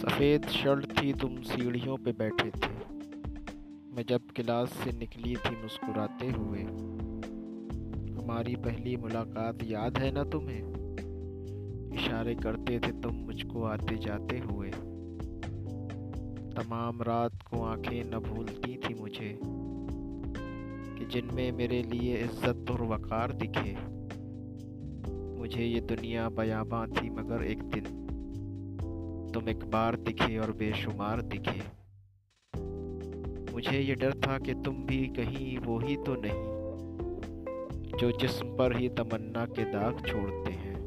सफ़ेद शर्ट थी, तुम सीढ़ियों पे बैठे थे। मैं जब क्लास से निकली थी, मुस्कुराते हुए। हमारी पहली मुलाकात याद है ना तुम्हें? इशारे करते थे तुम मुझको आते जाते हुए। तमाम रात को आँखें न भूलती थी मुझे कि जिनमें मेरे लिए इज़्ज़त और वक़ार दिखे। मुझे ये दुनिया बयाबा थी मगर एक दिन। तुम एक बार दिखे और बेशुमार दिखे। मुझे ये डर था कि तुम भी कहीं वो ही तो नहीं, जो जिस्म पर ही तमन्ना के दाग छोड़ते हैं।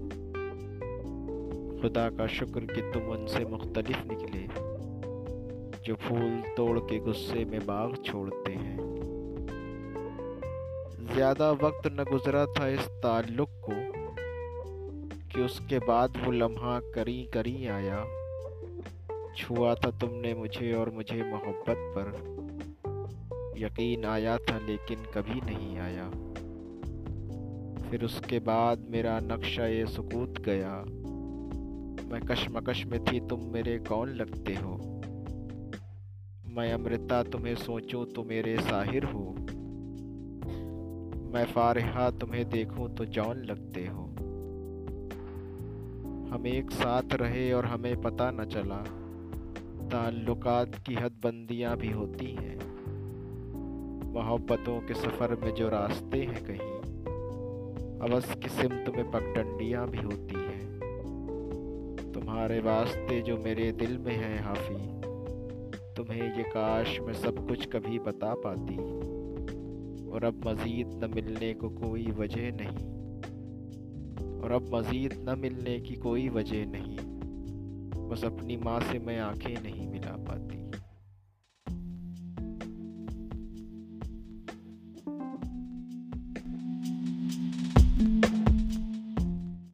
खुदा का शुक्र कि तुम उनसे मुख्तलिफ़ निकले, जो फूल तोड़ के गुस्से में बाग छोड़ते हैं। ज़्यादा वक्त न गुजरा था इस ताल्लुक को, कि उसके बाद वो लम्हा करी करी आया। छुआ था तुमने मुझे और मुझे मोहब्बत पर यकीन आया था, लेकिन कभी नहीं आया। फिर उसके बाद मेरा नक्शा ये सुकूत गया। मैं कशमकश में थी, तुम मेरे कौन लगते हो? मैं अमृता, तुम्हें सोचूं तो मेरे साहिर हो। मैं फारहा, तुम्हें देखूँ तो जौन लगते हो। हम एक साथ रहे और हमें पता न चला। ताल्लुकात की हदबंदियाँ भी होती हैं। मोहब्बतों के सफ़र में जो रास्ते हैं कहीं, अवस की सिमत में पगडंडियाँ भी होती हैं। तुम्हारे वास्ते जो मेरे दिल में हैं हाफी, तुम्हें ये काश मैं सब कुछ कभी बता पाती, और अब मज़ीद न मिलने को कोई वजह नहीं। और अब मज़ीद न मिलने की कोई वजह नहीं, बस अपनी माँ से मैं आँखें नहीं